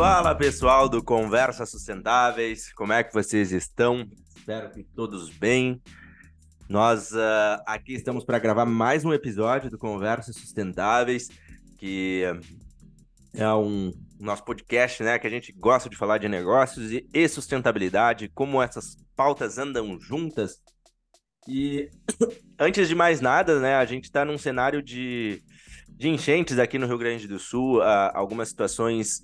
Fala pessoal do Conversa Sustentáveis, como é que vocês estão? Espero que todos bem. Nós uh, aqui estamos para gravar mais um episódio do Conversa Sustentáveis, que é um nosso podcast, né, que a gente gosta de falar de negócios e, e sustentabilidade, como essas pautas andam juntas. E antes de mais nada, né, a gente está num cenário de, de enchentes aqui no Rio Grande do Sul, uh, algumas situações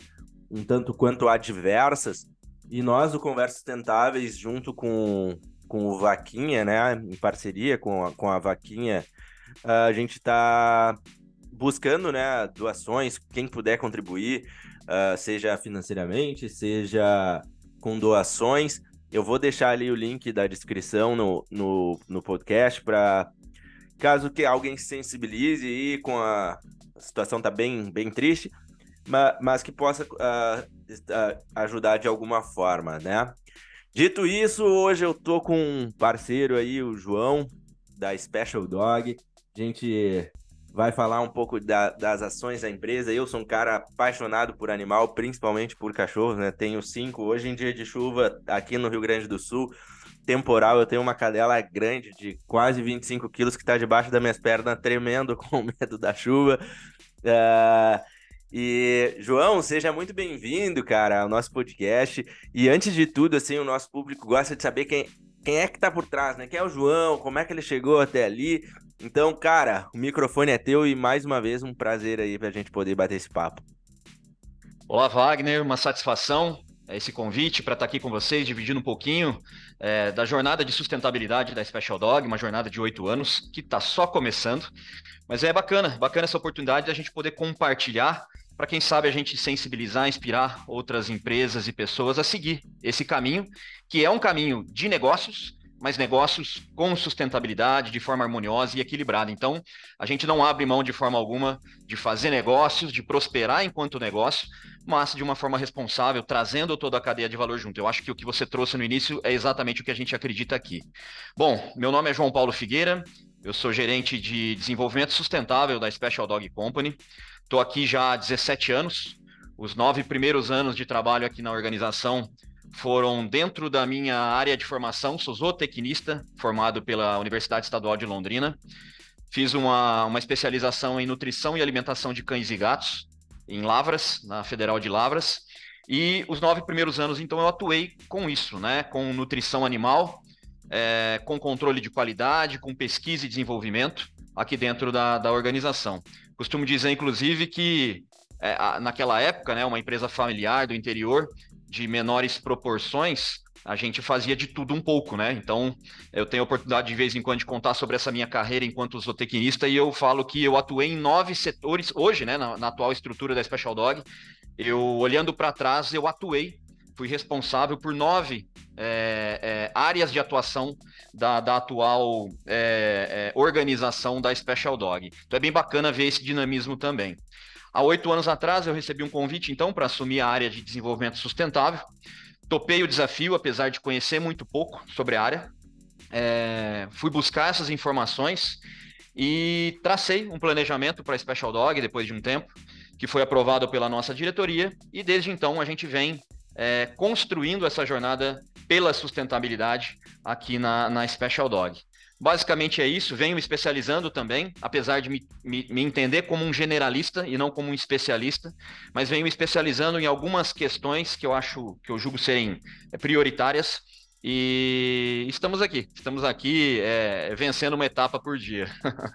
um tanto quanto adversas. E nós, do Conversas Sustentáveis, junto com, com o Vaquinha, né, em parceria com a, com a Vaquinha, a gente está buscando né, doações, quem puder contribuir, uh, seja financeiramente, seja com doações. Eu vou deixar ali o link da descrição no, no, no podcast para caso que alguém se sensibilize e com a, a situação tá bem, bem triste, mas, mas que possa uh, uh, ajudar de alguma forma, né? Dito isso, hoje eu tô com um parceiro aí, o João, da Special Dog. A gente vai falar um pouco da, das ações da empresa. Eu sou um cara apaixonado por animal, principalmente por cachorros, né? Tenho cinco. Hoje em dia de chuva, aqui no Rio Grande do Sul, temporal, eu tenho uma cadela grande de quase 25 quilos que está debaixo das minhas pernas, tremendo com medo da chuva. Uh, e, João, seja muito bem-vindo, cara, ao nosso podcast. E antes de tudo, assim, o nosso público gosta de saber quem, quem é que tá por trás, né? Quem é o João, como é que ele chegou até ali. Então, cara, o microfone é teu e mais uma vez um prazer aí pra gente poder bater esse papo. Olá, Wagner, uma satisfação esse convite para estar tá aqui com vocês, dividindo um pouquinho é, da jornada de sustentabilidade da Special Dog, uma jornada de oito anos que está só começando. Mas é bacana, bacana essa oportunidade da gente poder compartilhar para quem sabe a gente sensibilizar, inspirar outras empresas e pessoas a seguir esse caminho, que é um caminho de negócios, mas negócios com sustentabilidade, de forma harmoniosa e equilibrada. Então, a gente não abre mão de forma alguma de fazer negócios, de prosperar enquanto negócio, mas de uma forma responsável, trazendo toda a cadeia de valor junto. Eu acho que o que você trouxe no início é exatamente o que a gente acredita aqui. Bom, meu nome é João Paulo Figueira, eu sou gerente de desenvolvimento sustentável da Special Dog Company. Estou aqui já há 17 anos. Os nove primeiros anos de trabalho aqui na organização foram dentro da minha área de formação. Sou zootecnista, formado pela Universidade Estadual de Londrina. Fiz uma, uma especialização em nutrição e alimentação de cães e gatos, em Lavras, na Federal de Lavras. E os nove primeiros anos, então, eu atuei com isso, né? Com nutrição animal, é, com controle de qualidade, com pesquisa e desenvolvimento aqui dentro da, da organização. Costumo dizer, inclusive, que é, naquela época, né, uma empresa familiar do interior, de menores proporções, a gente fazia de tudo um pouco, né? Então, eu tenho a oportunidade de vez em quando de contar sobre essa minha carreira enquanto zootecnista e eu falo que eu atuei em nove setores hoje, né, na, na atual estrutura da Special Dog. Eu olhando para trás, eu atuei fui responsável por nove é, é, áreas de atuação da, da atual é, é, organização da Special Dog. Então é bem bacana ver esse dinamismo também. Há oito anos atrás eu recebi um convite então para assumir a área de desenvolvimento sustentável. Topei o desafio, apesar de conhecer muito pouco sobre a área. É, fui buscar essas informações e tracei um planejamento para a Special Dog depois de um tempo, que foi aprovado pela nossa diretoria, e desde então a gente vem é, construindo essa jornada pela sustentabilidade aqui na, na Special Dog. Basicamente é isso, venho me especializando também, apesar de me, me, me, entender como um generalista e não como um especialista, mas venho me especializando em algumas questões que eu acho, que eu julgo serem prioritárias, e estamos aqui, estamos aqui é, vencendo uma etapa por dia.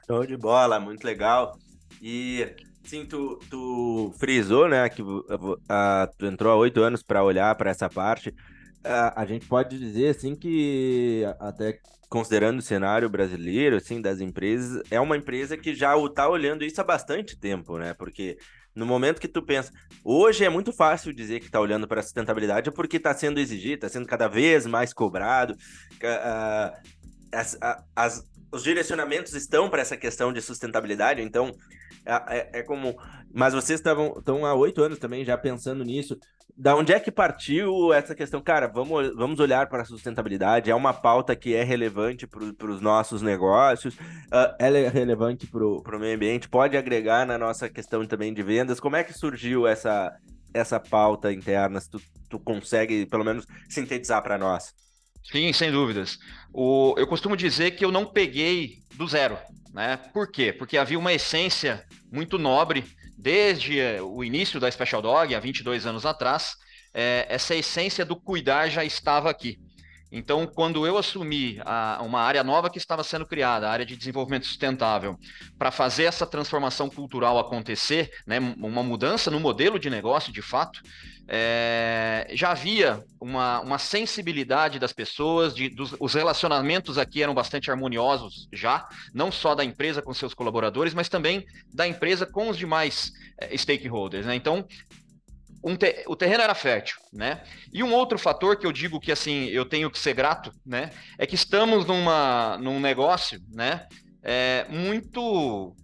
Show de bola, muito legal. E Sim, tu, tu frisou, né, que tu entrou há oito anos para olhar para essa parte. Uh, a gente pode dizer, assim, que até considerando o cenário brasileiro, assim, das empresas, é uma empresa que já está olhando isso há bastante tempo, né? Porque no momento que tu pensa, hoje é muito fácil dizer que está olhando para a sustentabilidade porque está sendo exigido, está sendo cada vez mais cobrado. Uh, as, as, os direcionamentos estão para essa questão de sustentabilidade, então é, é, é como. Mas vocês estão há oito anos também já pensando nisso. Da onde é que partiu essa questão? Cara, vamos, vamos olhar para a sustentabilidade. É uma pauta que é relevante para os nossos negócios, uh, ela é relevante para o meio ambiente, pode agregar na nossa questão também de vendas. Como é que surgiu essa, essa pauta interna, se tu, tu consegue pelo menos sintetizar para nós. Sim, sem dúvidas. O, eu costumo dizer que eu não peguei do zero, né? Por quê? Porque havia uma essência muito nobre desde o início da Special Dog, há 22 anos atrás, é, essa essência do cuidar já estava aqui. Então, quando eu assumi a, uma área nova que estava sendo criada, a área de desenvolvimento sustentável, para fazer essa transformação cultural acontecer, né, uma mudança no modelo de negócio, de fato, é, já havia uma, uma sensibilidade das pessoas, de, dos, os relacionamentos aqui eram bastante harmoniosos já, não só da empresa com seus colaboradores, mas também da empresa com os demais é, stakeholders. Né? Então, um te, o terreno era fértil, né? E um outro fator que eu digo que assim eu tenho que ser grato, né, é que estamos numa, num negócio, né, é, muito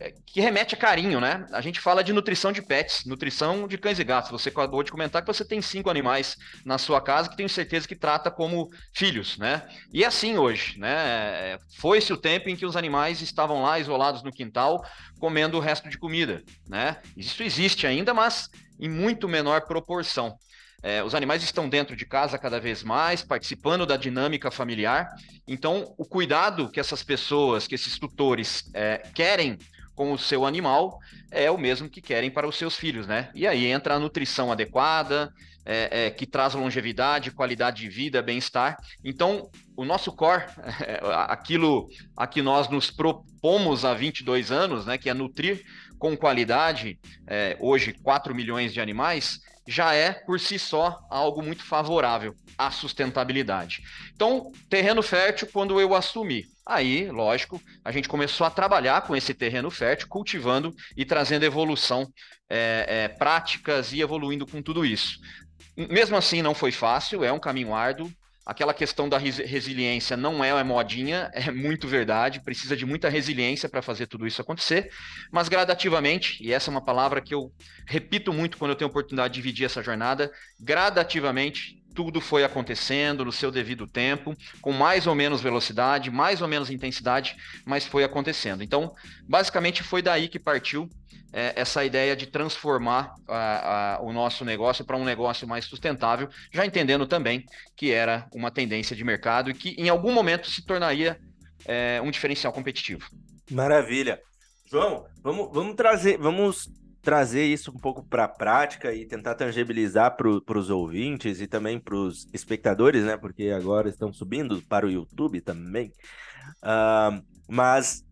é, que remete a carinho, né? A gente fala de nutrição de pets, nutrição de cães e gatos. Você acabou de comentar que você tem cinco animais na sua casa que tenho certeza que trata como filhos, né? E é assim hoje, né? É, foi-se o tempo em que os animais estavam lá isolados no quintal comendo o resto de comida, né? Isso existe ainda, mas em muito menor proporção. É, os animais estão dentro de casa cada vez mais, participando da dinâmica familiar. Então, o cuidado que essas pessoas, que esses tutores é, querem com o seu animal é o mesmo que querem para os seus filhos, né? E aí entra a nutrição adequada, é, é, que traz longevidade, qualidade de vida, bem-estar. Então, o nosso core, é, aquilo a que nós nos propomos há 22 anos, né, que é nutrir com qualidade, é, hoje 4 milhões de animais, já é por si só algo muito favorável à sustentabilidade. Então, terreno fértil, quando eu assumi, aí, lógico, a gente começou a trabalhar com esse terreno fértil, cultivando e trazendo evolução, é, é, práticas e evoluindo com tudo isso. Mesmo assim, não foi fácil, é um caminho árduo, Aquela questão da resiliência não é uma modinha, é muito verdade, precisa de muita resiliência para fazer tudo isso acontecer, mas gradativamente, e essa é uma palavra que eu repito muito quando eu tenho oportunidade de dividir essa jornada, gradativamente tudo foi acontecendo no seu devido tempo, com mais ou menos velocidade, mais ou menos intensidade, mas foi acontecendo. Então, basicamente foi daí que partiu é, essa ideia de transformar a, a, o nosso negócio para um negócio mais sustentável, já entendendo também que era uma tendência de mercado e que em algum momento se tornaria é, um diferencial competitivo. Maravilha. João, vamos, vamos trazer, vamos trazer isso um pouco para a prática e tentar tangibilizar para os ouvintes e também para os espectadores, né? Porque agora estão subindo para o YouTube também. Uh, mas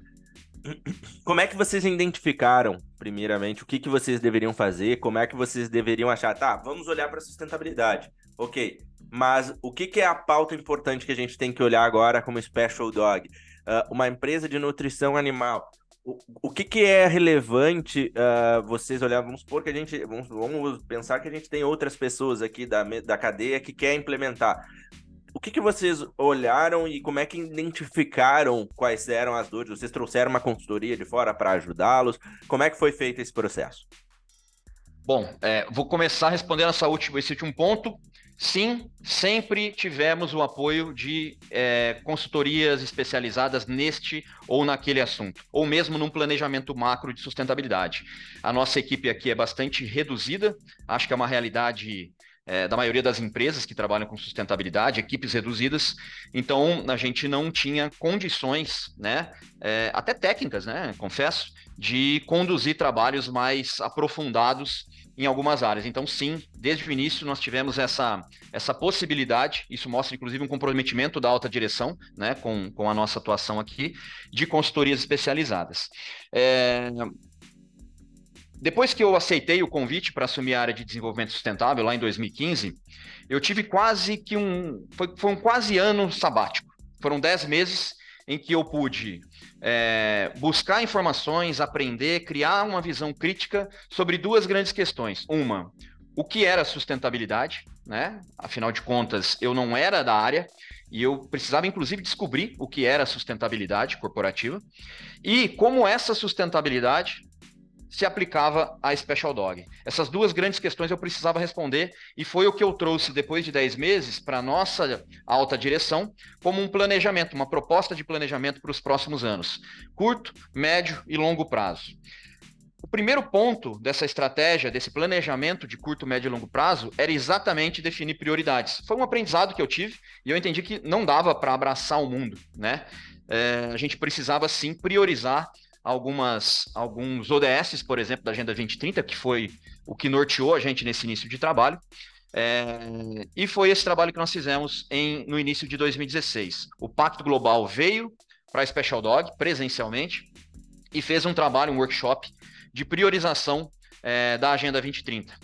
como é que vocês identificaram, primeiramente, o que, que vocês deveriam fazer? Como é que vocês deveriam achar? Tá, vamos olhar para sustentabilidade. Ok, mas o que, que é a pauta importante que a gente tem que olhar agora como Special Dog? Uh, uma empresa de nutrição animal. O, o que, que é relevante uh, vocês olhar? Vamos supor que a gente. Vamos, vamos pensar que a gente tem outras pessoas aqui da, da cadeia que quer implementar o que, que vocês olharam e como é que identificaram quais eram as dores? Vocês trouxeram uma consultoria de fora para ajudá-los? Como é que foi feito esse processo? Bom, é, vou começar respondendo essa última, esse último ponto. Sim, sempre tivemos o apoio de é, consultorias especializadas neste ou naquele assunto, ou mesmo num planejamento macro de sustentabilidade. A nossa equipe aqui é bastante reduzida, acho que é uma realidade é, da maioria das empresas que trabalham com sustentabilidade, equipes reduzidas, então a gente não tinha condições, né, é, até técnicas, né, confesso, de conduzir trabalhos mais aprofundados em algumas áreas. Então, sim, desde o início nós tivemos essa, essa possibilidade, isso mostra inclusive um comprometimento da alta direção, né, com, com a nossa atuação aqui, de consultorias especializadas. É, depois que eu aceitei o convite para assumir a área de desenvolvimento sustentável lá em 2015, eu tive quase que um. Foi, foi um quase ano sabático. Foram dez meses em que eu pude é, buscar informações, aprender, criar uma visão crítica sobre duas grandes questões. Uma, o que era sustentabilidade, né? Afinal de contas, eu não era da área e eu precisava, inclusive, descobrir o que era sustentabilidade corporativa e como essa sustentabilidade se aplicava a Special Dog? Essas duas grandes questões eu precisava responder e foi o que eu trouxe depois de 10 meses para a nossa alta direção como um planejamento, uma proposta de planejamento para os próximos anos, curto, médio e longo prazo. primeiro ponto dessa estratégia, desse planejamento de curto, médio e longo prazo, era exatamente definir prioridades. Foi um aprendizado que eu tive e eu entendi que não dava para abraçar o mundo, né? É, a gente precisava sim priorizar algumas alguns ODS, por exemplo, da Agenda 2030, que foi o que norteou a gente nesse início de trabalho. É, e foi esse trabalho que nós fizemos em, no início de 2016. O Pacto Global veio para a Special Dog presencialmente e fez um trabalho, um workshop de priorização é, da Agenda 2030.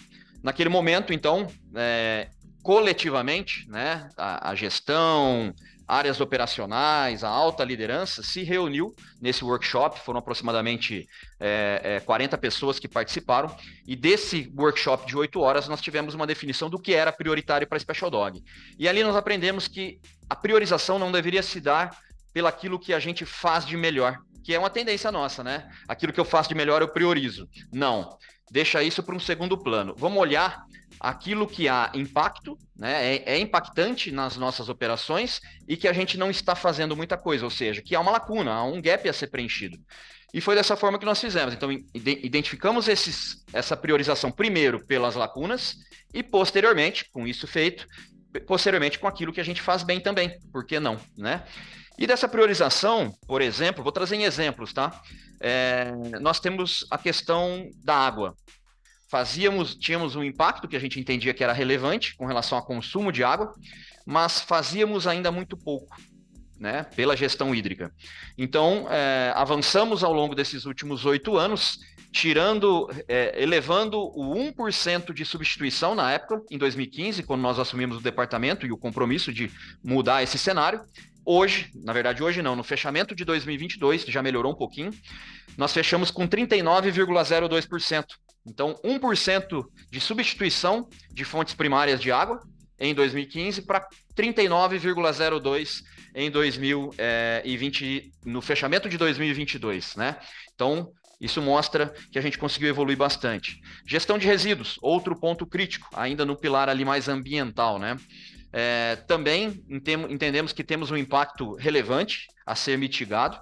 Naquele momento, então, é, coletivamente, né, a, a, gestão, áreas operacionais, a alta liderança se reuniu nesse workshop, foram aproximadamente é, é, 40 pessoas que participaram, e desse workshop de 8 horas nós tivemos uma definição do que era prioritário para Special Dog. E ali nós aprendemos que a priorização não deveria se dar pelaquilo que a gente faz de melhor, que é uma tendência nossa, né? Aquilo que eu faço de melhor eu priorizo. Não, deixa isso para um segundo plano. Vamos olhar aquilo que há impacto, né, é, é, impactante nas nossas operações e que a gente não está fazendo muita coisa, ou seja, que há uma lacuna, há um gap a ser preenchido. E foi dessa forma que nós fizemos. Então, identificamos esses, essa priorização primeiro pelas lacunas e, posteriormente, com isso feito, posteriormente com aquilo que a gente faz bem também. Por que não, né? E dessa priorização, por exemplo, vou trazer em exemplos, tá? É, nós temos a questão da água fazíamos, tínhamos um impacto que a gente entendia que era relevante com relação ao consumo de água, mas fazíamos ainda muito pouco. Né, pela gestão hídrica. Então, é, avançamos ao longo desses últimos oito anos, tirando, é, elevando o 1% de substituição na época, em 2015, quando nós assumimos o departamento e o compromisso de mudar esse cenário. Hoje, na verdade, hoje não, no fechamento de 2022, já melhorou um pouquinho, nós fechamos com 39,02%. Então, 1% de substituição de fontes primárias de água em 2015 para 39,02 em 2020 no fechamento de 2022, né? Então, isso mostra que a gente conseguiu evoluir bastante. Gestão de resíduos, outro ponto crítico, ainda no pilar ali mais ambiental, né? É, também entendemos que temos um impacto relevante a ser mitigado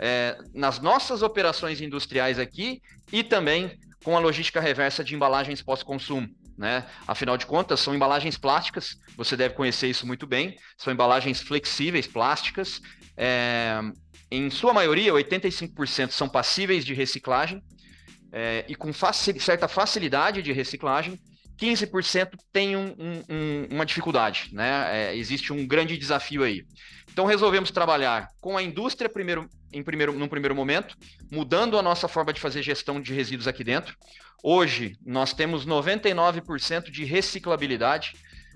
é, nas nossas operações industriais aqui e também com a logística reversa de embalagens pós-consumo. Né? Afinal de contas, são embalagens plásticas, você deve conhecer isso muito bem, são embalagens flexíveis, plásticas. É, em sua maioria, 85% são passíveis de reciclagem é, e com certa facilidade de reciclagem. 15% tem um, um, uma dificuldade, né? É, existe um grande desafio aí. Então resolvemos trabalhar com a indústria primeiro, em primeiro, num primeiro momento, mudando a nossa forma de fazer gestão de resíduos aqui dentro. Hoje nós temos 99% de reciclabilidade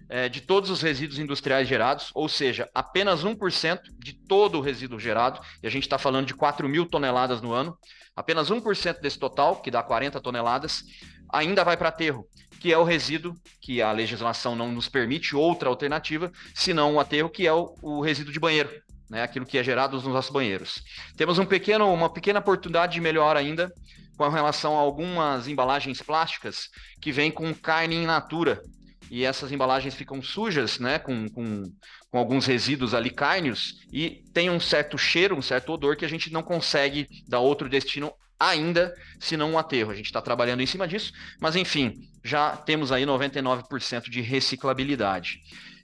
é, de todos os resíduos industriais gerados, ou seja, apenas 1% de todo o resíduo gerado, e a gente está falando de 4 mil toneladas no ano, apenas 1% desse total, que dá 40 toneladas, ainda vai para aterro que é o resíduo, que a legislação não nos permite outra alternativa, senão o aterro, que é o, o resíduo de banheiro, né? aquilo que é gerado nos nossos banheiros. Temos um pequeno, uma pequena oportunidade de melhor ainda com relação a algumas embalagens plásticas que vêm com carne in natura. E essas embalagens ficam sujas, né, com, com, com alguns resíduos ali cárneos, e tem um certo cheiro, um certo odor que a gente não consegue dar outro destino ainda, se não um aterro. A gente está trabalhando em cima disso, mas enfim, já temos aí 99% de reciclabilidade.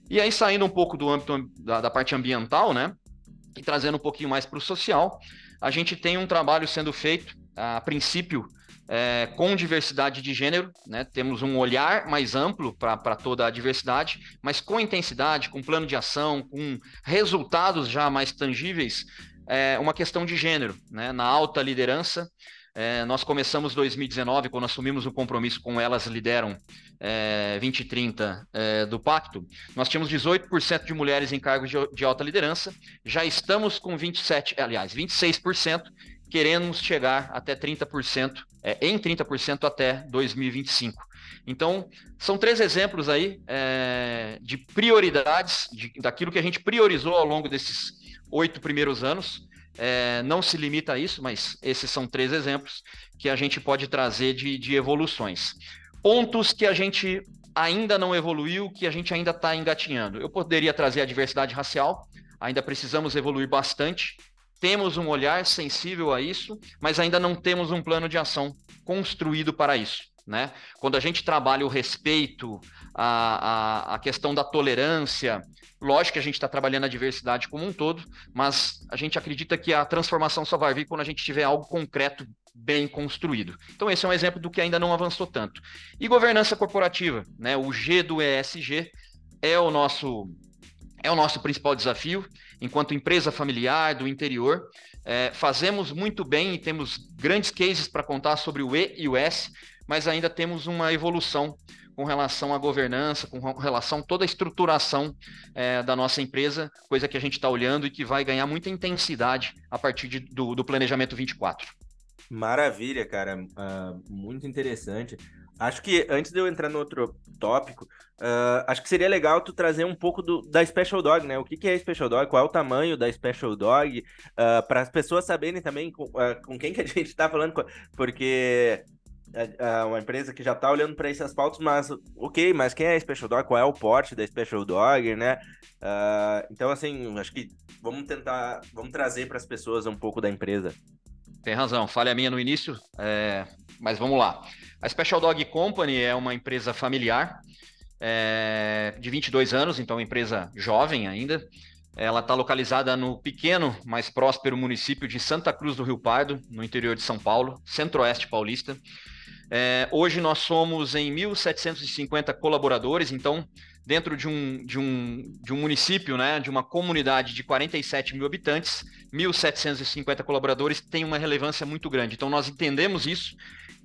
E aí, saindo um pouco do âmbito da, da parte ambiental, né? E trazendo um pouquinho mais para o social, a gente tem um trabalho sendo feito, a princípio, é, com diversidade de gênero, né? temos um olhar mais amplo para toda a diversidade, mas com intensidade, com plano de ação, com resultados já mais tangíveis é, uma questão de gênero. Né? Na alta liderança, é, nós começamos 2019, quando assumimos o compromisso com Elas Lideram é, 2030 é, do Pacto, nós tínhamos 18% de mulheres em cargos de, de, alta liderança, já estamos com 27%, aliás, 26%, queremos chegar até 30%, é, em 30% até 2025. Então, são três exemplos aí é, de prioridades, de, daquilo que a gente priorizou ao longo desses oito primeiros anos. É, não se limita a isso, mas esses são três exemplos que a gente pode trazer de, de evoluções. Pontos que a gente ainda não evoluiu, que a gente ainda está engatinhando. Eu poderia trazer a diversidade racial, ainda precisamos evoluir bastante temos um olhar sensível a isso, mas ainda não temos um plano de ação construído para isso. Né? Quando a gente trabalha o respeito, a, a, a questão da tolerância, lógico que a gente está trabalhando a diversidade como um todo, mas a gente acredita que a transformação só vai vir quando a gente tiver algo concreto bem construído. Então, esse é um exemplo do que ainda não avançou tanto. E governança corporativa, né? O G do ESG é o nosso é o nosso principal desafio, enquanto empresa familiar do interior. É, fazemos muito bem e temos grandes cases para contar sobre o E e o S, mas ainda temos uma evolução com relação à governança, com relação a toda a estruturação é, da nossa empresa, coisa que a gente está olhando e que vai ganhar muita intensidade a partir de, do, do planejamento 24. Maravilha, cara. Uh, muito interessante. Acho que antes de eu entrar no outro tópico, uh, acho que seria legal tu trazer um pouco do, da Special Dog, né? O que, que é Special Dog? Qual é o tamanho da Special Dog? Uh, para as pessoas saberem também com, uh, com quem que a gente está falando, porque é, é uma empresa que já está olhando para esses pautas, mas ok, mas quem é a Special Dog? Qual é o porte da Special Dog, né? então, assim, acho que vamos tentar, vamos trazer para as pessoas um pouco da empresa. Tem razão, falha minha no início, é... mas vamos lá. A Special Dog Company é uma empresa familiar é, de 22 anos, então empresa jovem ainda. Ela está localizada no pequeno, mas próspero município de Santa Cruz do Rio Pardo, no interior de São Paulo, centro-oeste paulista. É, hoje nós somos em 1.750 colaboradores, então, dentro de um, de, um, de um município, né, de uma comunidade de 47 mil habitantes, 1.750 colaboradores tem uma relevância muito grande. Então, nós entendemos isso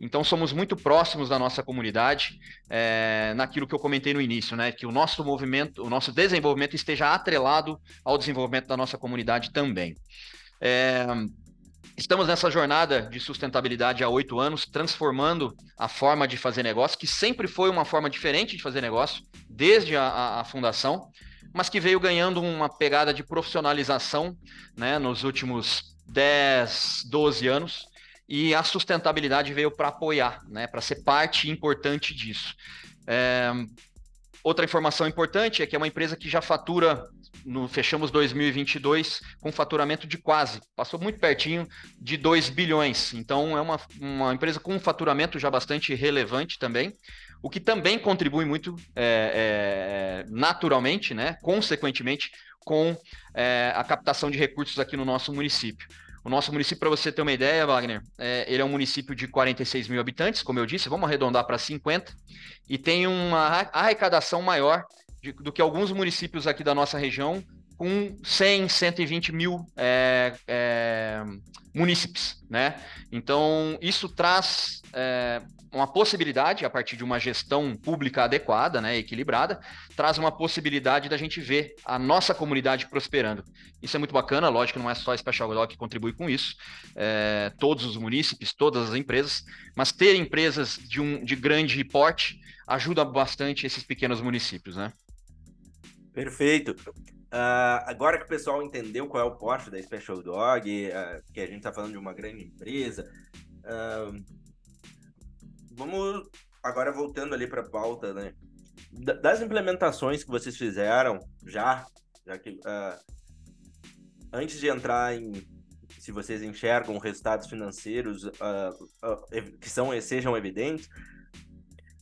então somos muito próximos da nossa comunidade, é, naquilo que eu comentei no início, né? Que o nosso movimento, o nosso desenvolvimento esteja atrelado ao desenvolvimento da nossa comunidade também. É, Estamos nessa jornada de sustentabilidade há oito anos, transformando a forma de fazer negócio, que sempre foi uma forma diferente de fazer negócio, desde a, a, a fundação, mas que veio ganhando uma pegada de profissionalização né, nos últimos 10, 12 anos e a sustentabilidade veio para apoiar, né, para ser parte importante disso. É, outra informação importante é que é uma empresa que já fatura, no, fechamos 2022 com faturamento de quase, passou muito pertinho de 2 bilhões. Então é uma, uma empresa com um faturamento já bastante relevante também, o que também contribui muito é, é, naturalmente, né, consequentemente, com é, a captação de recursos aqui no nosso município. O nosso município, para você ter uma ideia, Wagner, é, ele é um município de 46 mil habitantes, como eu disse, vamos arredondar para 50, e tem uma arrecadação maior de, do que alguns municípios aqui da nossa região, com 100, 120 mil é, é, munícipes, né? Então, isso traz é, uma possibilidade, a partir de uma gestão pública adequada, né, equilibrada, traz uma possibilidade da gente ver a nossa comunidade prosperando. Isso é muito bacana, lógico que não é só a Special Dog que contribui com isso, é, todos os munícipes, todas as empresas, mas ter empresas de, um, de grande porte ajuda bastante esses pequenos municípios, né? Perfeito. Uh, agora que o pessoal entendeu qual é o porte da Special Dog, uh, que a gente está falando de uma grande empresa, uh, vamos agora voltando ali para a pauta, né? Das implementações que vocês fizeram já, já que antes de entrar em se vocês enxergam resultados financeiros que são sejam evidentes,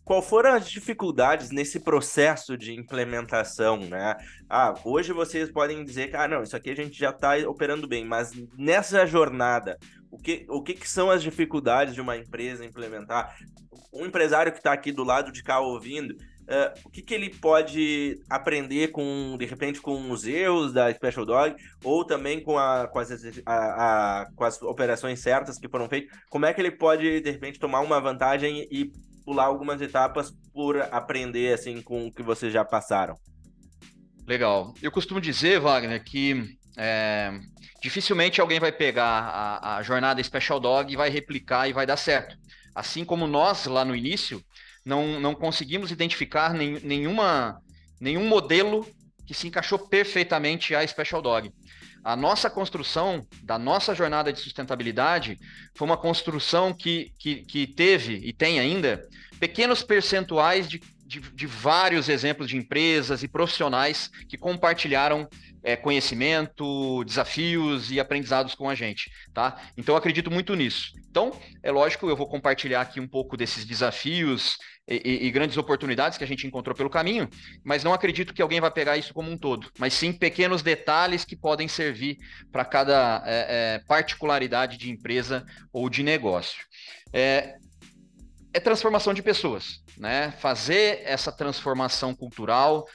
qual foram as dificuldades nesse processo de implementação, né? Ah, hoje vocês podem dizer que, ah, não, isso aqui a gente já está operando bem, mas nessa jornada, o que, o que, que são as dificuldades de uma empresa implementar? Um empresário que está aqui do lado de cá ouvindo, uh, o que, que ele pode aprender com, de repente, com os erros da Special Dog, ou também com, a, com, as, a, a, com as operações certas que foram feitas? Como é que ele pode, de repente, tomar uma vantagem e pular algumas etapas por aprender assim com o que vocês já passaram? Legal. Eu costumo dizer, Wagner, que é, dificilmente alguém vai pegar a, a, jornada Special Dog e vai replicar e vai dar certo. Assim como nós, lá no início, não, não conseguimos identificar nem, nenhuma, nenhum modelo que se encaixou perfeitamente à Special Dog. A nossa construção da nossa jornada de sustentabilidade foi uma construção que, que, que teve e tem ainda pequenos percentuais de, de, de vários exemplos de empresas e profissionais que compartilharam é, conhecimento, desafios e aprendizados com a gente, tá? Então eu acredito muito nisso. Então, é lógico, eu vou compartilhar aqui um pouco desses desafios e, e, grandes oportunidades que a gente encontrou pelo caminho, mas não acredito que alguém vai pegar isso como um todo, mas sim pequenos detalhes que podem servir para cada é, é, particularidade de empresa ou de negócio. É, é transformação de pessoas, né? Fazer essa transformação cultural,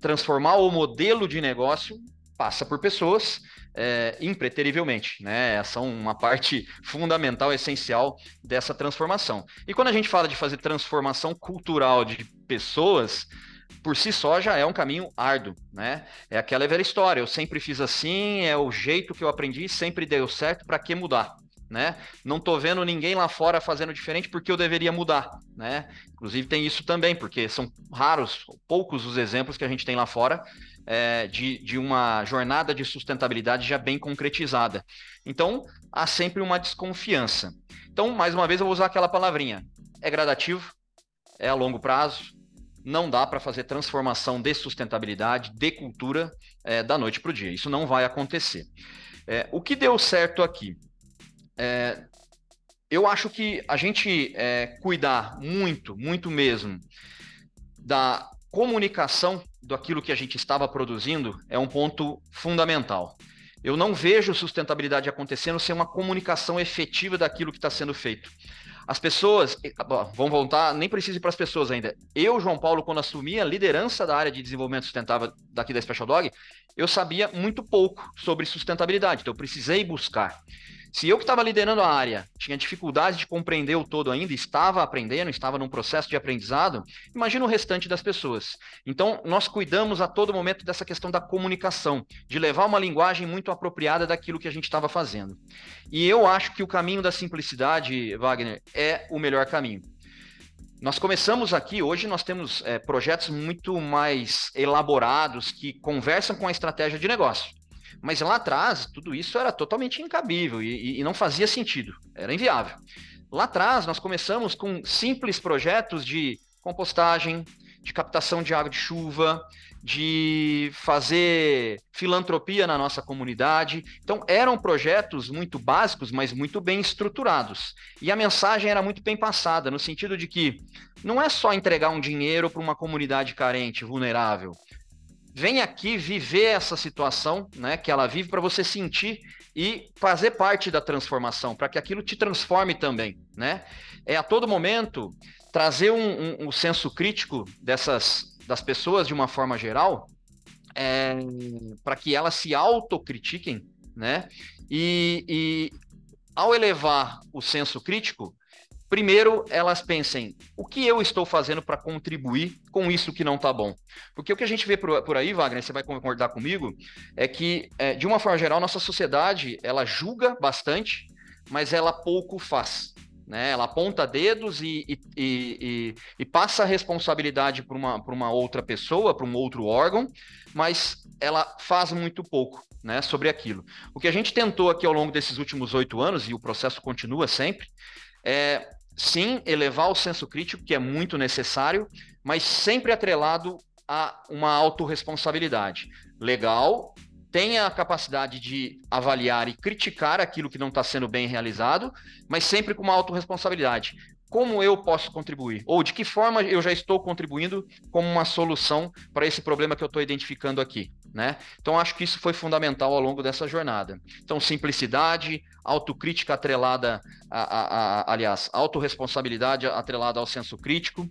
transformar o modelo de negócio passa por pessoas é, impreterivelmente, né? São uma parte fundamental, essencial dessa transformação. E quando a gente fala de fazer transformação cultural de pessoas, por si só já é um caminho árduo, né? É aquela velha história, eu sempre fiz assim, é o jeito que eu aprendi, sempre deu certo, para que mudar? Né? Não estou vendo ninguém lá fora fazendo diferente porque eu deveria mudar, né? Inclusive tem isso também, porque são raros, poucos os exemplos que a gente tem lá fora é, de, de uma jornada de sustentabilidade já bem concretizada. Então, há sempre uma desconfiança. Então, mais uma vez, eu vou usar aquela palavrinha. É gradativo, é a longo prazo, não dá para fazer transformação de sustentabilidade, de cultura, é, da noite para o dia. Isso não vai acontecer. É, o que deu certo aqui? É, eu acho que a gente é, cuidar muito, muito mesmo, da comunicação daquilo que a gente estava produzindo é um ponto fundamental. Eu não vejo sustentabilidade acontecendo sem uma comunicação efetiva daquilo que está sendo feito. As pessoas, vão voltar, nem preciso ir para as pessoas ainda. Eu, João Paulo, quando assumi a liderança da área de desenvolvimento sustentável daqui da Special Dog, eu sabia muito pouco sobre sustentabilidade, então eu precisei buscar. Se eu que estava liderando a área tinha dificuldade de compreender o todo ainda, estava aprendendo, estava num processo de aprendizado, imagina o restante das pessoas. Então, nós cuidamos a todo momento dessa questão da comunicação, de levar uma linguagem muito apropriada daquilo que a gente estava fazendo. E eu acho que o caminho da simplicidade, Wagner, é o melhor caminho. Nós começamos aqui, hoje nós temos é, projetos muito mais elaborados que conversam com a estratégia de negócio. Mas lá atrás, tudo isso era totalmente incabível e, e não fazia sentido, era inviável. Lá atrás, nós começamos com simples projetos de compostagem, de captação de água de chuva, de fazer filantropia na nossa comunidade. Então, eram projetos muito básicos, mas muito bem estruturados. E a mensagem era muito bem passada, no sentido de que não é só entregar um dinheiro para uma comunidade carente, vulnerável vem aqui viver essa situação, né, que ela vive para você sentir e fazer parte da transformação, para que aquilo te transforme também, né? É a todo momento trazer um, um, um senso crítico dessas das pessoas de uma forma geral, é, para que elas se autocritiquem, né? E, e ao elevar o senso crítico, primeiro elas pensem o que eu estou fazendo para contribuir com isso que não está bom. Porque o que a gente vê por, aí, Wagner, você vai concordar comigo, é que, é, de uma forma geral, nossa sociedade ela julga bastante, mas ela pouco faz. Né? Ela aponta dedos e, e, e, e passa a responsabilidade para uma, uma outra pessoa, para um outro órgão, mas ela faz muito pouco né, sobre aquilo. O que a gente tentou aqui ao longo desses últimos oito anos, e o processo continua sempre, é sim, elevar o senso crítico, que é muito necessário, mas sempre atrelado a uma autorresponsabilidade. Legal, tenha a capacidade de avaliar e criticar aquilo que não está sendo bem realizado, mas sempre com uma autorresponsabilidade. Como eu posso contribuir? Ou de que forma eu já estou contribuindo como uma solução para esse problema que eu estou identificando aqui? Né? Então, acho que isso foi fundamental ao longo dessa jornada. Então, simplicidade, autocrítica atrelada, a, a, a aliás, autorresponsabilidade atrelada ao senso crítico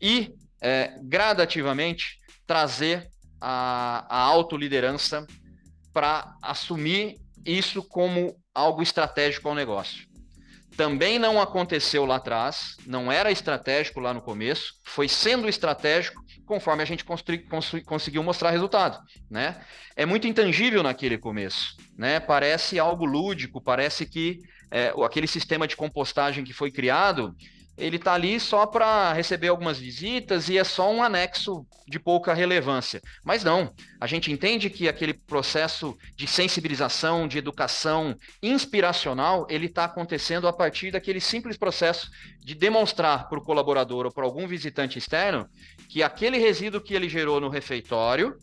e, é, gradativamente, trazer a, a autoliderança para assumir isso como algo estratégico ao negócio. Também não aconteceu lá atrás, não era estratégico lá no começo, foi sendo estratégico conforme a gente conseguiu mostrar resultado, né? É muito intangível naquele começo, né? Parece algo lúdico, parece que é, aquele sistema de compostagem que foi criado ele está ali só para receber algumas visitas e é só um anexo de pouca relevância. Mas não, a gente entende que aquele processo de sensibilização, de educação inspiracional, ele está acontecendo a partir daquele simples processo de demonstrar para o colaborador ou para algum visitante externo que aquele resíduo que ele gerou no refeitório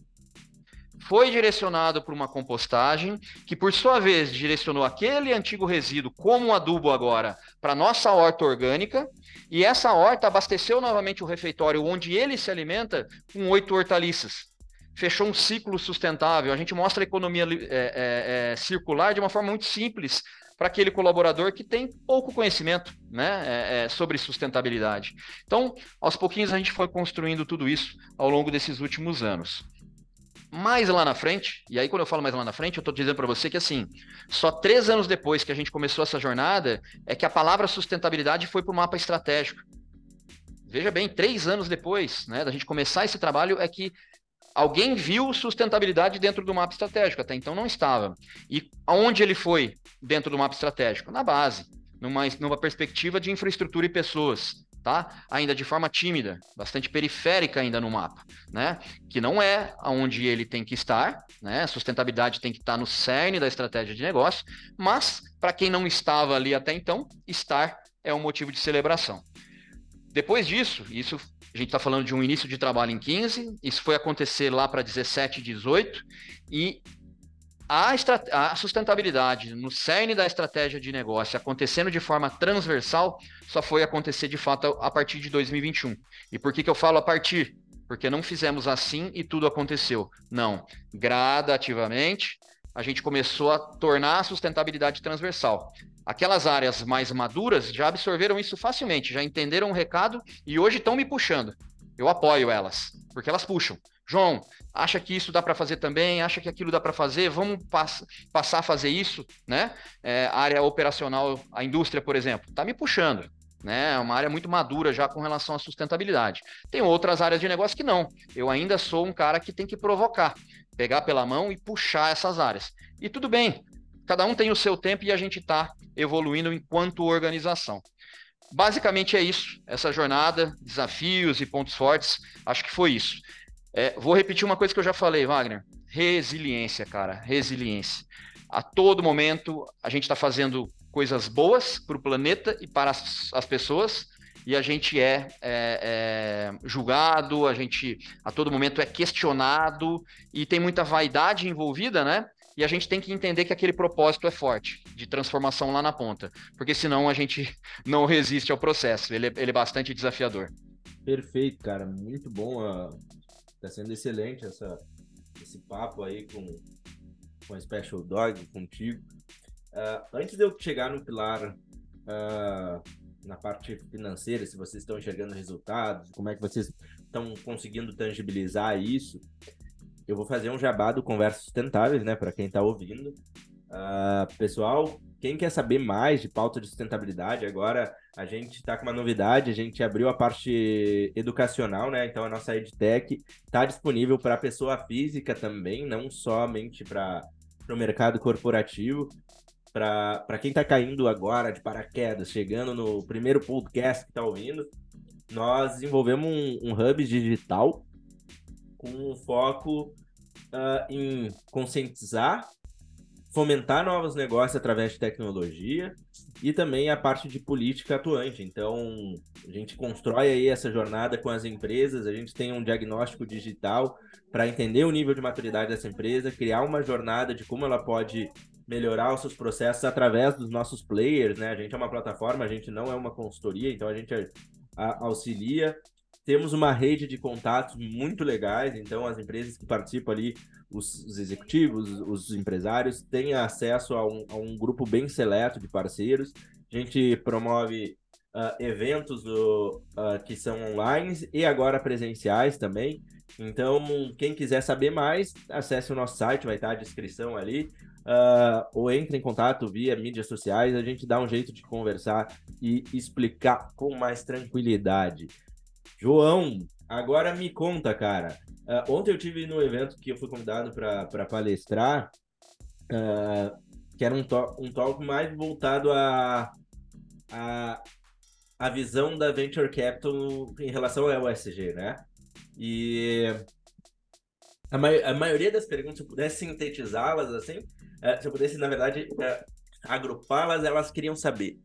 foi direcionado para uma compostagem, que por sua vez direcionou aquele antigo resíduo como um adubo agora para nossa horta orgânica, e essa horta abasteceu novamente o refeitório onde ele se alimenta com oito hortaliças. Fechou um ciclo sustentável. A gente mostra a economia é, é, é, circular de uma forma muito simples para aquele colaborador que tem pouco conhecimento né, é, é, sobre sustentabilidade. Então, aos pouquinhos, a gente foi construindo tudo isso ao longo desses últimos anos. Mais lá na frente, e aí quando eu falo mais lá na frente, eu estou dizendo para você que assim, só três anos depois que a gente começou essa jornada, é que a palavra sustentabilidade foi para o mapa estratégico. Veja bem, três anos depois né, da gente começar esse trabalho, é que alguém viu sustentabilidade dentro do mapa estratégico, até então não estava. E aonde ele foi dentro do mapa estratégico? Na base, numa, numa perspectiva de infraestrutura e pessoas tá? Ainda de forma tímida, bastante periférica ainda no mapa, né? Que não é aonde ele tem que estar, né? Sustentabilidade tem que estar no cerne da estratégia de negócio, mas para quem não estava ali até então, estar é um motivo de celebração. Depois disso, isso a gente está falando de um início de trabalho em 15, isso foi acontecer lá para 17, 18, e a, a, sustentabilidade no cerne da estratégia de negócio acontecendo de forma transversal só foi acontecer de fato a partir de 2021. E por que, que eu falo a partir? Porque não fizemos assim e tudo aconteceu. Não. Gradativamente, a gente começou a tornar a sustentabilidade transversal. Aquelas áreas mais maduras já absorveram isso facilmente, já entenderam o recado e hoje estão me puxando. Eu apoio elas, porque elas puxam. João, acha que isso dá para fazer também? Acha que aquilo dá para fazer? Vamos pass passar a fazer isso, né? É, área operacional, a indústria, por exemplo, está me puxando. Né, é uma área muito madura já com relação à sustentabilidade. Tem outras áreas de negócio que não. Eu ainda sou um cara que tem que provocar, pegar pela mão e puxar essas áreas. E tudo bem, cada um tem o seu tempo e a gente está evoluindo enquanto organização. Basicamente é isso, essa jornada, desafios e pontos fortes, acho que foi isso. É, vou repetir uma coisa que eu já falei, Wagner. Resiliência, cara. Resiliência. A todo momento a gente está fazendo coisas boas para o planeta e para as, as, pessoas e a gente é, é, é, julgado, a gente a todo momento é questionado e tem muita vaidade envolvida, né? E a gente tem que entender que aquele propósito é forte, de transformação lá na ponta, porque senão a gente não resiste ao processo, ele é, ele é bastante desafiador. Perfeito, cara, muito bom a, Tá sendo excelente essa, esse papo aí com, com a Special Dog, contigo. Uh, antes de eu chegar no pilar uh, na parte financeira, se vocês estão enxergando resultados, como é que vocês estão conseguindo tangibilizar isso, eu vou fazer um jabá do Conversas Sustentáveis, né, para quem está ouvindo. Uh, pessoal, quem quer saber mais de pauta de sustentabilidade, agora a gente está com uma novidade, a gente abriu a parte educacional, né? Então a nossa EdTech está disponível para pessoa física também, não somente para o mercado corporativo. Para quem está caindo agora de paraquedas, chegando no primeiro podcast que está ouvindo, nós desenvolvemos um, um hub digital com um foco uh, em conscientizar fomentar novos negócios através de tecnologia e também a parte de política atuante. Então, a gente constrói aí essa jornada com as empresas, a gente tem um diagnóstico digital para entender o nível de maturidade dessa empresa, criar uma jornada de como ela pode melhorar os seus processos através dos nossos players, né? A gente é uma plataforma, a gente não é uma consultoria, então a gente auxilia temos uma rede de contatos muito legais, então as empresas que participam ali, os, os executivos, os empresários, têm acesso a um, a um, grupo bem seleto de parceiros. A gente promove uh, eventos do, uh, que são online e agora presenciais também. Então, quem quiser saber mais, acesse o nosso site, vai estar a descrição ali. Uh, ou entre em contato via mídias sociais, a gente dá um jeito de conversar e explicar com mais tranquilidade. João, agora me conta, cara. Uh, ontem eu tive no evento que eu fui convidado para palestrar, uh, que era um, to um talk mais voltado a, a, a visão da Venture Capital em relação ao ESG, né? E a, ma a maioria das perguntas, se eu pudesse sintetizá-las assim, se eu pudesse, na verdade, agrupá-las, elas queriam saber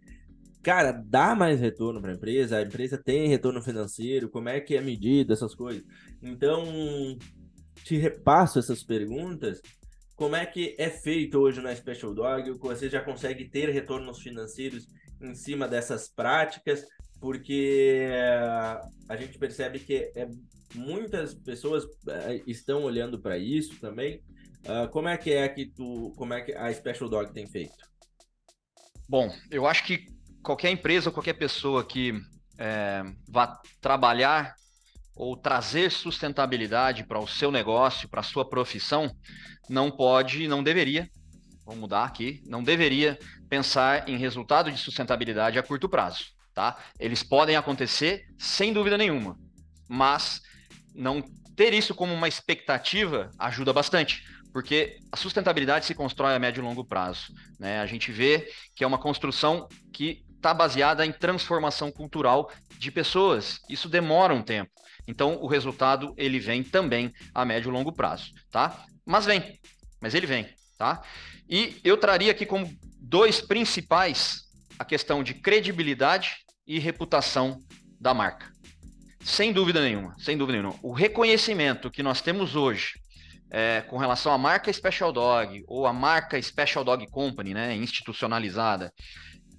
cara, dá mais retorno para a empresa, a empresa tem retorno financeiro, como é que é medido essas coisas. Então, te repasso essas perguntas, como é que é feito hoje na Special Dog? Você já consegue ter retornos financeiros em cima dessas práticas? Porque a gente percebe que é, muitas pessoas é, estão olhando para isso também. Uh, como é que é que tu, como é que a Special Dog tem feito? Bom, eu acho que qualquer empresa qualquer pessoa que é, vá trabalhar ou trazer sustentabilidade para o seu negócio, para a sua profissão, não pode, não deveria, vou mudar aqui, não deveria pensar em resultado de sustentabilidade a curto prazo, tá? Eles podem acontecer sem dúvida nenhuma, mas não ter isso como uma expectativa ajuda bastante, porque a sustentabilidade se constrói a médio e longo prazo, né? A gente vê que é uma construção que está baseada em transformação cultural de pessoas. Isso demora um tempo. Então, o resultado ele vem também a médio e longo prazo, tá? Mas vem, mas ele vem, tá? E eu traria aqui como dois principais a questão de credibilidade e reputação da marca. Sem dúvida nenhuma, sem dúvida nenhuma. O reconhecimento que nós temos hoje é, com relação à marca Special Dog ou a marca Special Dog Company, né, institucionalizada,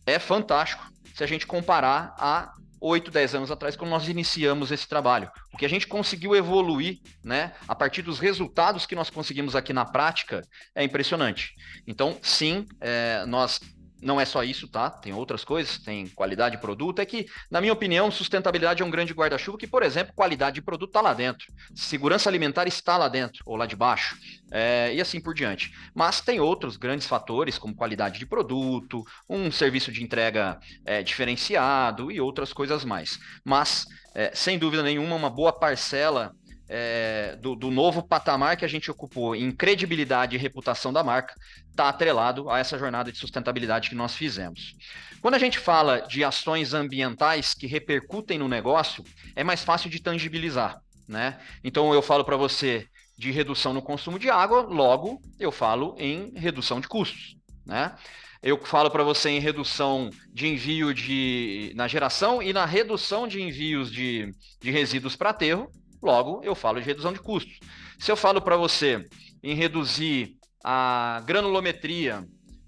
é fantástico se a gente comparar a 8, 10 anos atrás, quando nós iniciamos esse trabalho. O que a gente conseguiu evoluir, né, a partir dos resultados que nós conseguimos aqui na prática, é impressionante. Então, sim, é, nós não é só isso, tá? Tem outras coisas, tem qualidade de produto. É que, na minha opinião, sustentabilidade é um grande guarda-chuva que, por exemplo, qualidade de produto está lá dentro. Segurança alimentar está lá dentro, ou lá de baixo, é, e assim por diante. Mas tem outros grandes fatores, como qualidade de produto, um serviço de entrega é, diferenciado e outras coisas mais. Mas, é, sem dúvida nenhuma, uma boa parcela é, do, do, novo patamar que a gente ocupou em credibilidade e reputação da marca está atrelado a essa jornada de sustentabilidade que nós fizemos. Quando a gente fala de ações ambientais que repercutem no negócio, é mais fácil de tangibilizar. Né? Então eu falo para você de redução no consumo de água, logo eu falo em redução de custos. Né? Eu falo para você em redução de envio de na geração e na redução de envios de, de resíduos para aterro, Logo, eu falo de redução de custos. Se eu falo para você em reduzir a granulometria,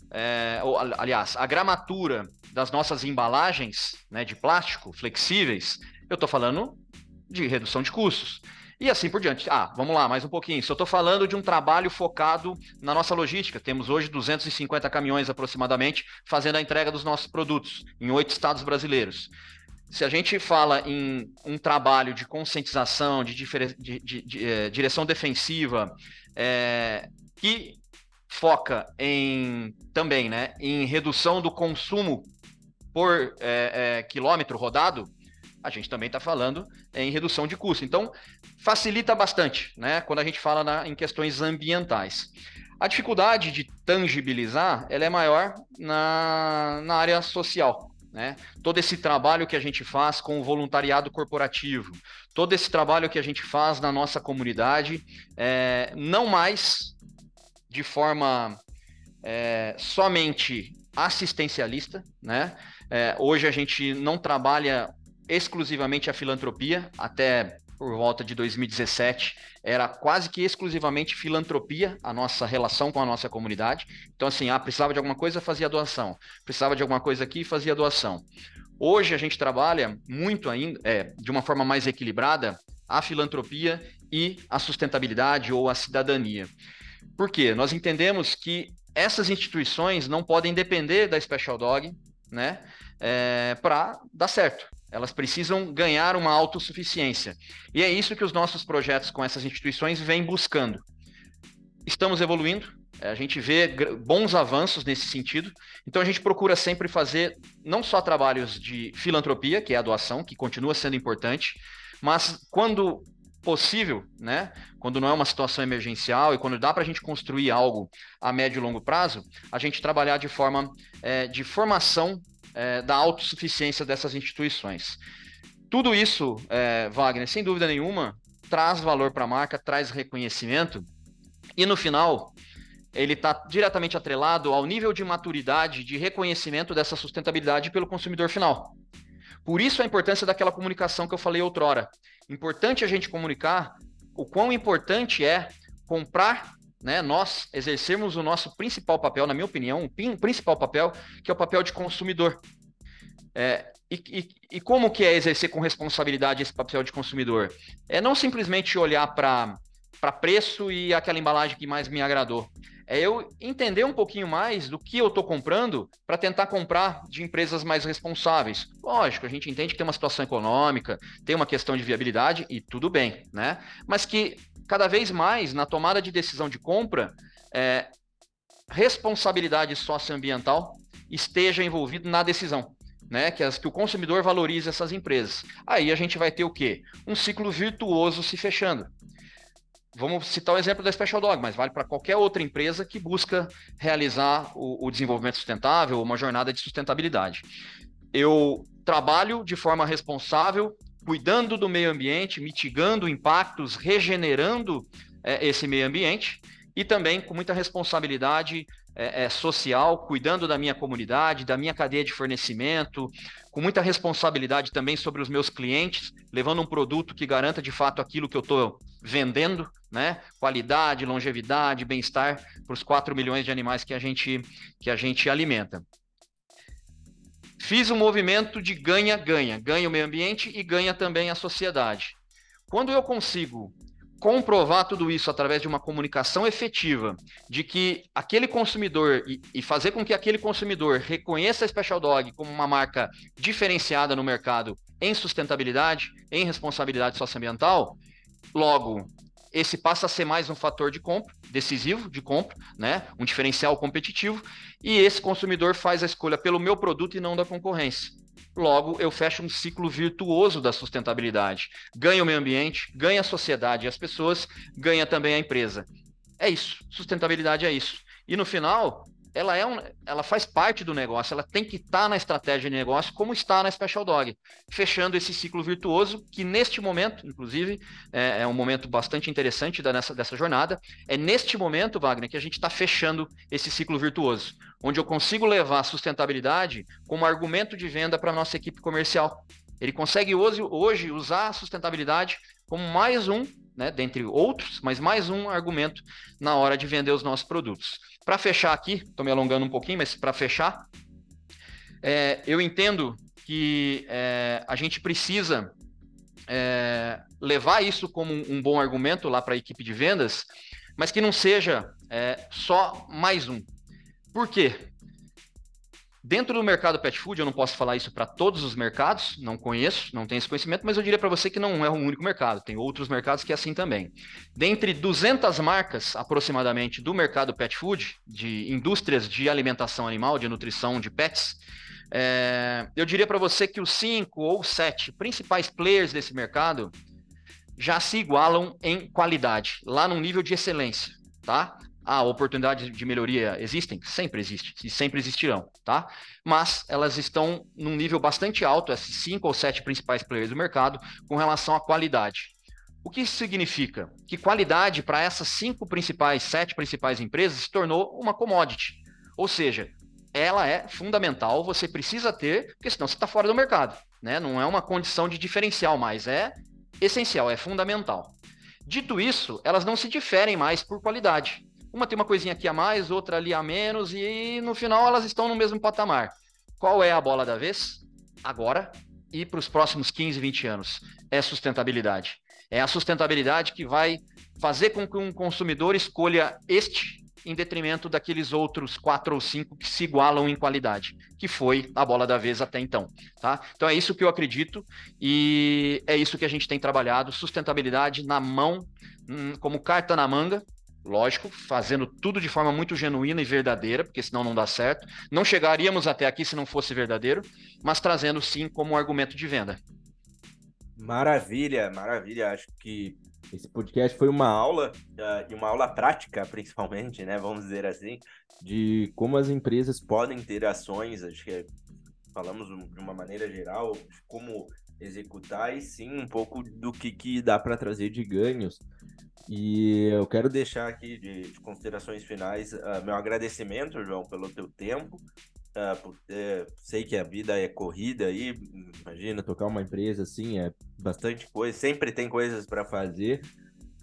é, ou, aliás, a gramatura das nossas embalagens né, de plástico flexíveis, eu estou falando de redução de custos. E assim por diante. Ah, vamos lá, mais um pouquinho. Se eu estou falando de um trabalho focado na nossa logística, temos hoje 250 caminhões aproximadamente fazendo a entrega dos nossos produtos em oito estados brasileiros se a gente fala em um trabalho de conscientização, de, de, de, de é, direção defensiva, é, que foca em também né, em redução do consumo por é, quilômetro rodado, a gente também está falando em redução de custo. Então, facilita bastante né, quando a gente fala na, em questões ambientais. A dificuldade de tangibilizar ela é maior na, na área social. Né? Todo esse trabalho que a gente faz com o voluntariado corporativo, todo esse trabalho que a gente faz na nossa comunidade, é, não mais de forma é, somente assistencialista, né? É, hoje a gente não trabalha exclusivamente a filantropia, até por volta de 2017, era quase que exclusivamente filantropia a nossa relação com a nossa comunidade. Então, assim, ah, precisava de alguma coisa, fazia doação. Precisava de alguma coisa aqui, fazia doação. Hoje a gente trabalha muito ainda, é, de uma forma mais equilibrada, a filantropia e a sustentabilidade ou a cidadania. Por quê? Nós entendemos que essas instituições não podem depender da Special Dog, né, é, para dar certo. Elas precisam ganhar uma autossuficiência. E é isso que os nossos projetos com essas instituições vêm buscando. Estamos evoluindo, a gente vê bons avanços nesse sentido. Então a gente procura sempre fazer não só trabalhos de filantropia, que é a doação, que continua sendo importante, mas quando possível, né? Quando não é uma situação emergencial e quando dá para a gente construir algo a médio e longo prazo, a gente trabalhar de forma é, de formação é, da autossuficiência dessas instituições. Tudo isso, é, Wagner, sem dúvida nenhuma, traz valor para a marca, traz reconhecimento, e no final, ele está diretamente atrelado ao nível de maturidade, de reconhecimento dessa sustentabilidade pelo consumidor final. Por isso a importância daquela comunicação que eu falei outrora. Importante a gente comunicar o quão importante é comprar, né, nós exercermos o nosso principal papel, na minha opinião, o principal papel, que é o papel de consumidor. É, e, e, e, como que é exercer com responsabilidade esse papel de consumidor? É não simplesmente olhar para preço e aquela embalagem que mais me agradou. É eu entender um pouquinho mais do que eu estou comprando para tentar comprar de empresas mais responsáveis. Lógico, a gente entende que tem uma situação econômica, tem uma questão de viabilidade e tudo bem, né? Mas que cada vez mais na tomada de decisão de compra, é, responsabilidade socioambiental esteja envolvido na decisão né? Que, as, que o consumidor valorize essas empresas. Aí a gente vai ter o quê? Um ciclo virtuoso se fechando. Vamos citar o exemplo da Special Dog, mas vale para qualquer outra empresa que busca realizar o, o desenvolvimento sustentável, uma jornada de sustentabilidade. Eu trabalho de forma responsável, cuidando do meio ambiente, mitigando impactos, regenerando é, esse meio ambiente e também com muita responsabilidade é, é, social, cuidando da minha comunidade, da minha cadeia de fornecimento, com muita responsabilidade também sobre os meus clientes, levando um produto que garanta de fato aquilo que eu estou vendendo, né? Qualidade, longevidade, bem-estar para os 4 milhões de animais que a gente, que a gente alimenta. Fiz um movimento de ganha-ganha, ganha o meio ambiente e ganha também a sociedade. Quando eu consigo comprovar tudo isso através de uma comunicação efetiva, de que aquele consumidor e, fazer com que aquele consumidor reconheça a Special Dog como uma marca diferenciada no mercado em sustentabilidade, em responsabilidade socioambiental, logo esse passa a ser mais um fator de compra, decisivo de compra, né? Um diferencial competitivo, e esse consumidor faz a escolha pelo meu produto e não da concorrência. Logo, eu fecho um ciclo virtuoso da sustentabilidade. Ganha o meio ambiente, ganha a sociedade e as pessoas, ganha também a empresa. É isso. Sustentabilidade é isso. E no final, ela é um, ela faz parte do negócio, ela tem que estar na estratégia de negócio, como está na Special Dog, fechando esse ciclo virtuoso, que neste momento, inclusive, é, é um momento bastante interessante da, nessa, dessa jornada. É neste momento, Wagner, que a gente está fechando esse ciclo virtuoso, onde eu consigo levar a sustentabilidade como argumento de venda para a nossa equipe comercial. Ele consegue hoje, hoje usar a sustentabilidade como mais um, né, dentre outros, mas mais um argumento na hora de vender os nossos produtos. Para fechar aqui, estou me alongando um pouquinho, mas para fechar, é, eu entendo que é, a gente precisa é, levar isso como um, bom argumento lá para a equipe de vendas, mas que não seja é, só mais um. Por quê? Dentro do mercado pet food, eu não posso falar isso para todos os mercados, não conheço, não tenho esse conhecimento, mas eu diria para você que não é um único mercado, tem outros mercados que é assim também. Dentre 200 marcas, aproximadamente, do mercado pet food, de indústrias de alimentação animal, de nutrição de pets, é, eu diria para você que os cinco ou sete principais players desse mercado já se igualam em qualidade, lá num nível de excelência, tá? Ah, oportunidades de melhoria existem? Sempre existe e sempre existirão, tá? Mas elas estão num nível bastante alto, esses cinco ou sete principais players do mercado, com relação à qualidade. O que isso significa? Que qualidade para essas cinco principais, sete principais empresas se tornou uma commodity. Ou seja, ela é fundamental, você precisa ter, porque senão você está fora do mercado. Né? Não é uma condição de diferencial mais, é essencial, é fundamental. Dito isso, elas não se diferem mais por qualidade. Uma tem uma coisinha aqui a mais, outra ali a menos, e no final elas estão no mesmo patamar. Qual é a bola da vez? Agora e para os próximos 15, 20 anos. É sustentabilidade. É a sustentabilidade que vai fazer com que um consumidor escolha este em detrimento daqueles outros quatro ou cinco que se igualam em qualidade, que foi a bola da vez até então. Tá? Então é isso que eu acredito e é isso que a gente tem trabalhado: sustentabilidade na mão, hum, como carta na manga, lógico, fazendo tudo de forma muito genuína e verdadeira, porque senão não dá certo. Não chegaríamos até aqui se não fosse verdadeiro, mas trazendo sim como um argumento de venda. Maravilha, maravilha. Acho que esse podcast foi uma aula, uh, e uma aula prática, principalmente, né? Vamos dizer assim, de como as empresas podem ter ações. Acho que falamos de uma maneira geral, de como executar e sim um pouco do que, que dá para trazer de ganhos. E eu quero deixar aqui de, de considerações finais uh, meu agradecimento, João, pelo teu tempo. Uh, por, sei que a vida é corrida aí, imagina tocar uma empresa assim, é bastante coisa, sempre tem coisas para fazer.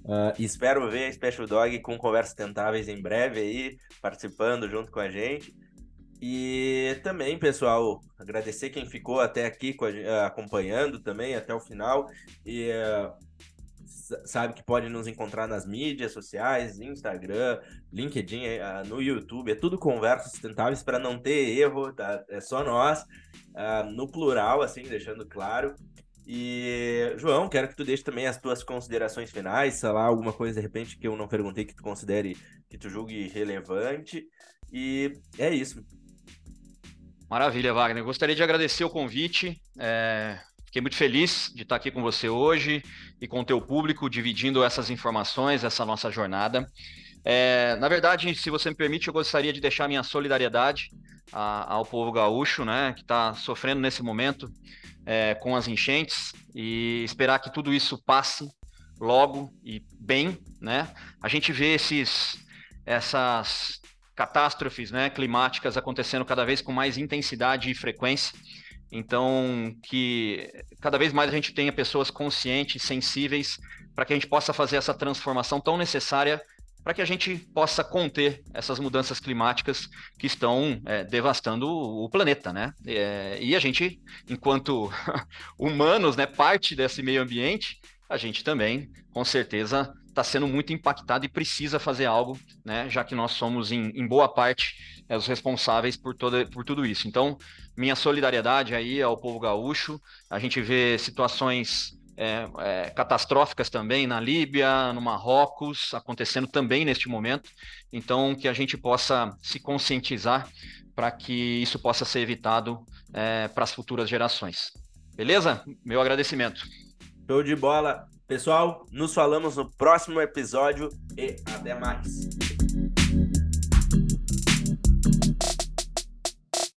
Uh, espero ver a Special Dog com conversas tentáveis em breve aí, participando junto com a gente. E também, pessoal, agradecer quem ficou até aqui a, acompanhando também até o final. E uh, sabe que pode nos encontrar nas mídias sociais, Instagram, LinkedIn, uh, no YouTube, é tudo conversas sustentáveis para não ter erro, tá? É só nós, uh, no plural, assim, deixando claro. E, João, quero que tu deixe também as tuas considerações finais, sei lá, alguma coisa de repente que eu não perguntei que tu considere, que tu julgue relevante. E é isso. Maravilha, Wagner. Gostaria de agradecer o convite. É... Fiquei muito feliz de estar aqui com você hoje e com o teu público, dividindo essas informações, essa nossa jornada. É... na verdade, se você me permite, eu gostaria de deixar minha solidariedade a, ao povo gaúcho, né, que está sofrendo nesse momento é, com as enchentes e esperar que tudo isso passe logo e bem, né? A gente vê esses essas catástrofes né, climáticas acontecendo cada vez com mais intensidade e frequência. Então, que cada vez mais a gente tenha pessoas conscientes, sensíveis, para que a gente possa fazer essa transformação tão necessária para que a gente possa conter essas mudanças climáticas que estão é, devastando o planeta, né? É, e a gente, enquanto humanos, né, parte desse meio ambiente, a gente também, com certeza, está sendo muito impactado e precisa fazer algo, né? Já que nós somos, em, em boa parte, é, os responsáveis por, toda, por tudo isso. Então, minha solidariedade aí ao povo gaúcho. A gente vê situações é, é, catastróficas também na Líbia, no Marrocos, acontecendo também neste momento. Então, que a gente possa se conscientizar para que isso possa ser evitado é, para as futuras gerações. Beleza? Meu agradecimento. Show de bola. Pessoal, nos falamos no próximo episódio e até mais.